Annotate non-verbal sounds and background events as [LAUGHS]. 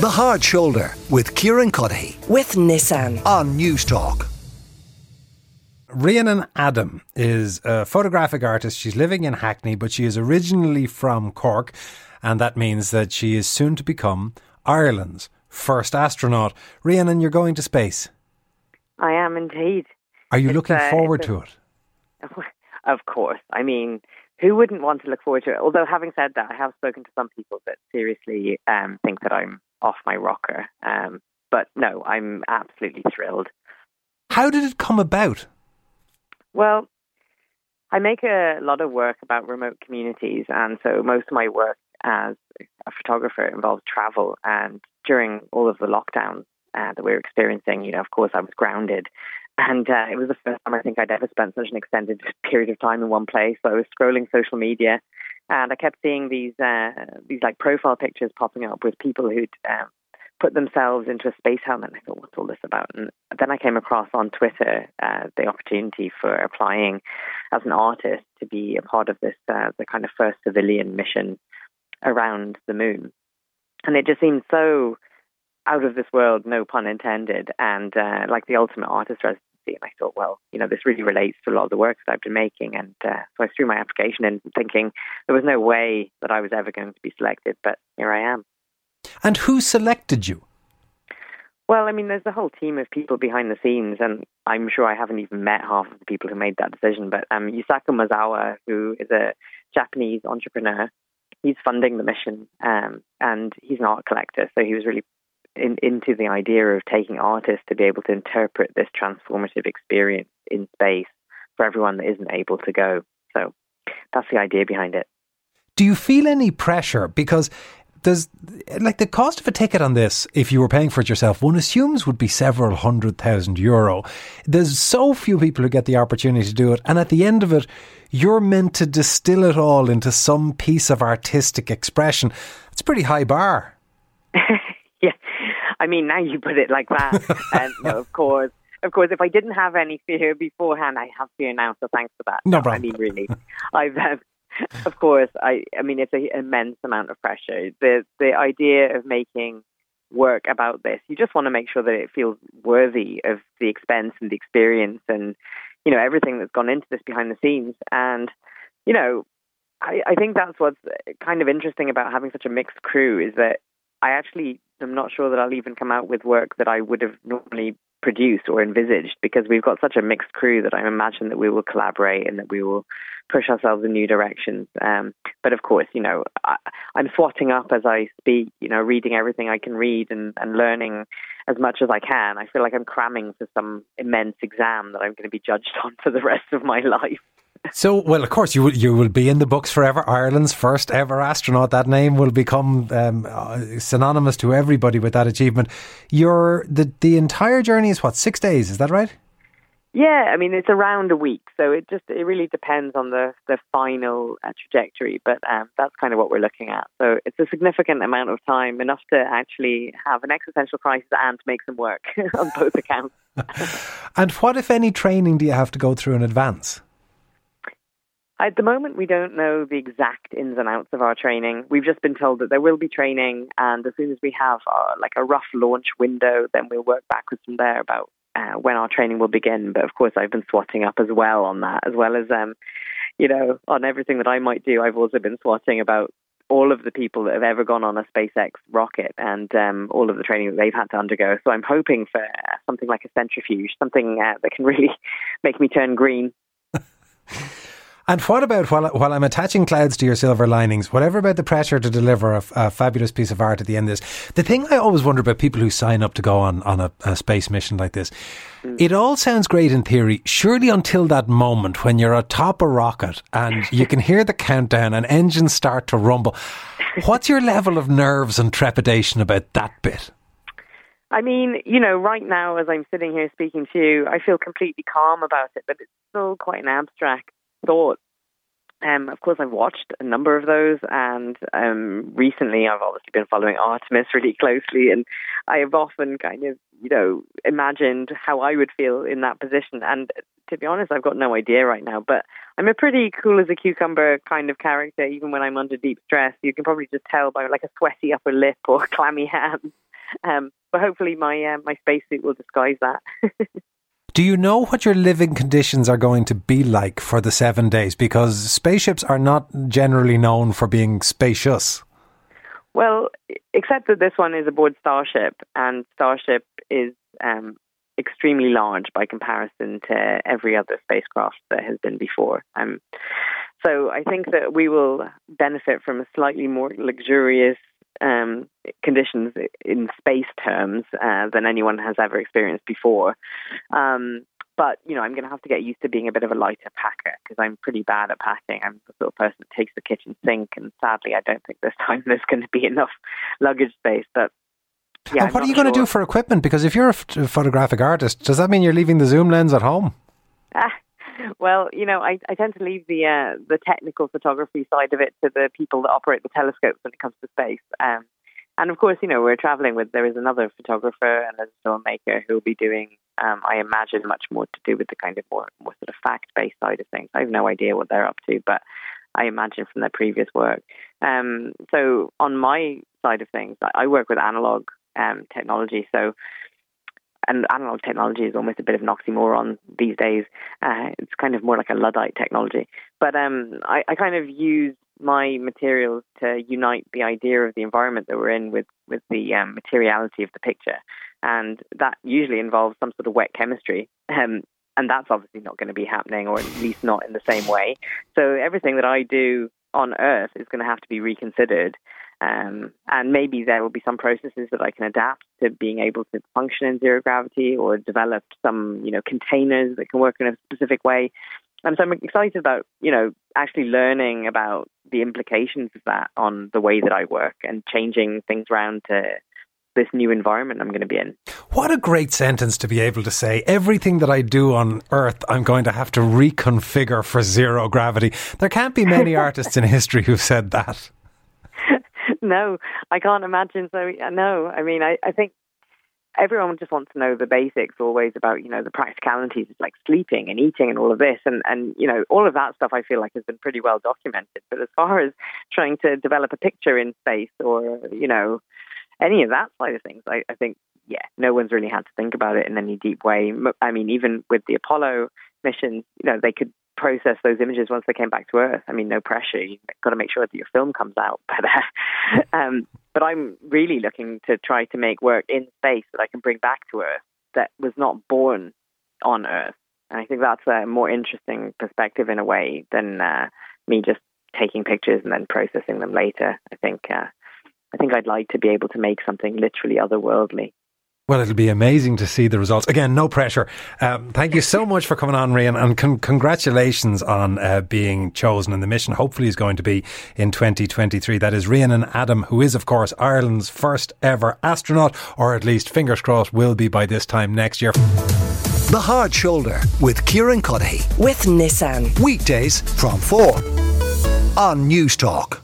The Hard Shoulder with Kieran Cuddihy with Nissan. on Newstalk. Rhiannon Adam is a photographic artist. She's living in Hackney, but she is originally from Cork, and that means that she is soon to become Ireland's first astronaut. Rhiannon, you're going to space. I am indeed. Are you It's, looking uh, forward it's to it? [LAUGHS] Of course. I mean, who wouldn't want to look forward to it? Although, having said that, I have spoken to some people that seriously um, think that I'm off my rocker. Um, but no, I'm absolutely thrilled. How did it come about? Well, I make a lot of work about remote communities, and so most of my work as a photographer involves travel. And during all of the lockdowns uh, that we were experiencing, you know, of course, I was grounded. And uh, it was the first time I think I'd ever spent such an extended period of time in one place. So I was scrolling social media, and I kept seeing these uh, these like profile pictures popping up with people who'd um, put themselves into a space helmet. And I thought, what's all this about? And then I came across on Twitter uh, the opportunity for applying as an artist to be a part of this, uh, the kind of first civilian mission around the moon. And it just seemed so out of this world, no pun intended, and uh, like the ultimate artist residency. And I thought, well, you know, this really relates to a lot of the work that I've been making. And uh, so I threw my application in thinking there was no way that I was ever going to be selected, but here I am. And who selected you? Well, I mean, there's a whole team of people behind the scenes, and I'm sure I haven't even met half of the people who made that decision. But um, Yusaku Maezawa, who is a Japanese entrepreneur, he's funding the mission, um, and he's an art collector, so he was really in, into the idea of taking artists to be able to interpret this transformative experience in space for everyone that isn't able to go. So that's the idea behind it. Do you feel any pressure? Because there's like the cost of a ticket on this, if you were paying for it yourself, one assumes would be several hundred thousand euro. There's so few people who get the opportunity to do it. And at the end of it, you're meant to distill it all into some piece of artistic expression. It's a pretty high bar. I mean, now you put it like that, [LAUGHS] and no, of course, of course, if I didn't have any fear beforehand, I have fear now. So thanks for that. No I problem. mean, really, I've, um, of course, I, I mean, it's an immense amount of pressure. The the idea of making work about this, you just want to make sure that it feels worthy of the expense and the experience, and you know everything that's gone into this behind the scenes, and you know. I, I think that's what's kind of interesting about having such a mixed crew is that I actually am not sure that I'll even come out with work that I would have normally produced or envisaged because we've got such a mixed crew that I imagine that we will collaborate and that we will push ourselves in new directions. Um, but of course, you know, I, I'm swatting up as I speak, you know, reading everything I can read and, and learning as much as I can. I feel like I'm cramming for some immense exam that I'm going to be judged [LAUGHS] on for the rest of my [LAUGHS] life. So, well, of course, you will, you will be in the books forever. Ireland's first ever astronaut. That name will become um, uh, synonymous to everybody with that achievement. Your the the entire journey is what six days? Is that right? Yeah, I mean it's around a week, so it just it really depends on the the final uh, trajectory, but um, that's kind of what we're looking at. So it's a significant amount of time, enough to actually have an existential crisis and make some work [LAUGHS] on both accounts. [LAUGHS] And what, if any, training do you have to go through in advance? At the moment, we don't know the exact ins and outs of our training. We've just been told that there will be training, and as soon as we have uh, like a rough launch window, then we'll work backwards from there about uh, when our training will begin. But of course, I've been swatting up as well on that, as well as um, you know, on everything that I might do. I've also been swatting about all of the people that have ever gone on a SpaceX rocket and um, all of the training that they've had to undergo. So I'm hoping for uh, something like a centrifuge, something uh, that can really [LAUGHS] make me turn green. [LAUGHS] And what about while while I'm attaching clouds to your silver linings? Whatever about the pressure to deliver a, a fabulous piece of art at the end of this? The thing I always wonder about people who sign up to go on on a, a space mission like this, hmm. it all sounds great in theory. Surely until that moment when you're atop a rocket and you can hear the countdown and engines start to rumble. What's your level of nerves and trepidation about that bit? I mean, you know, right now as I'm sitting here speaking to you, I feel completely calm about it, but it's still quite an abstract thought. Um, of course, I've watched a number of those, and um, recently I've obviously been following Artemis [LAUGHS] really closely, and I have often kind of, you know, imagined how I would feel in that position. And to be honest, I've got no idea right now, but I'm a pretty cool as a cucumber kind of character, even when I'm under deep stress. You can probably just tell by like a sweaty upper lip or [LAUGHS] clammy hands. Um, but hopefully, my uh, my spacesuit will disguise that. [LAUGHS] Do you know what your living conditions are going to be like for the seven days? Because spaceships are not generally known for being spacious. Well, except that this one is aboard Starship, and Starship is um, extremely large by comparison to every other spacecraft that has been before. Um, so I think that we will benefit from a slightly more luxurious um, conditions in space terms uh, than anyone has ever experienced before. Um, but you know, I'm going to have to get used to being a bit of a lighter packer because I'm pretty bad at packing. I'm the sort of person that takes the kitchen sink, and sadly, I don't think this [LAUGHS] time there's going to be enough luggage space. But yeah, and what are you sure. going to do for equipment? Because if you're a photographic artist, does that mean you're leaving the zoom lens at home? Ah, [LAUGHS] well, you know, I, I tend to leave the uh, the technical photography side of it to the people that operate the telescopes when it comes to space. Um, and of course, you know, we're traveling with there is another photographer and a filmmaker who will be doing, um, I imagine, much more to do with the kind of more more sort of fact based side of things. I have no idea what they're up to, but I imagine from their previous work. Um, so on my side of things, I work with analog um, technology. So, and analog technology is almost a bit of an oxymoron these days. Uh, it's kind of more like a Luddite technology. But um, I, I, kind of use my materials to unite the idea of the environment that we're in with, with the um, materiality of the picture. And that usually involves some sort of wet chemistry. Um, and that's obviously not going to be happening, or at least not in the same way. So everything that I do on Earth is going to have to be reconsidered. Um, and maybe there will be some processes that I can adapt to being able to function in zero gravity or develop some, you know, containers that can work in a specific way. And so I'm excited about, you know, actually learning about the implications of that on the way that I work and changing things around to this new environment I'm going to be in. What a great sentence to be able to say. Everything that I do on Earth, I'm going to have to reconfigure for zero gravity. There can't be many [LAUGHS] artists in history who've said that. [LAUGHS] no, I can't imagine. So no, I mean, I, I think everyone just wants to know the basics always about you know the practicalities of like sleeping and eating and all of this. And and you know all of that stuff i feel like has been pretty well documented. But as far as trying to develop a picture in space or you know any of that side of things i, I think yeah no one's really had to think about it in any deep way. I mean even with the apollo missions you know they could process those images once they came back to Earth. I mean, no pressure. You've got to make sure that your film comes out. [LAUGHS] But, um, but I'm really looking to try to make work in space that I can bring back to Earth that was not born on Earth. And I think that's a more interesting perspective in a way than uh, me just taking pictures and then processing them later. I think uh, I think I'd like to be able to make something literally otherworldly. Well, it'll be amazing to see the results. Again, no pressure. Um, thank you so [LAUGHS] much for coming on, Rian, and con- congratulations on uh, being chosen. And the mission hopefully is going to be in 2023. That is Rhiannon Adam, who is, of course, Ireland's first ever astronaut, or at least, fingers crossed, will be by this time next year. The Hard Shoulder with Kieran Cuddihy. With Nissan. Weekdays from 4 on Newstalk.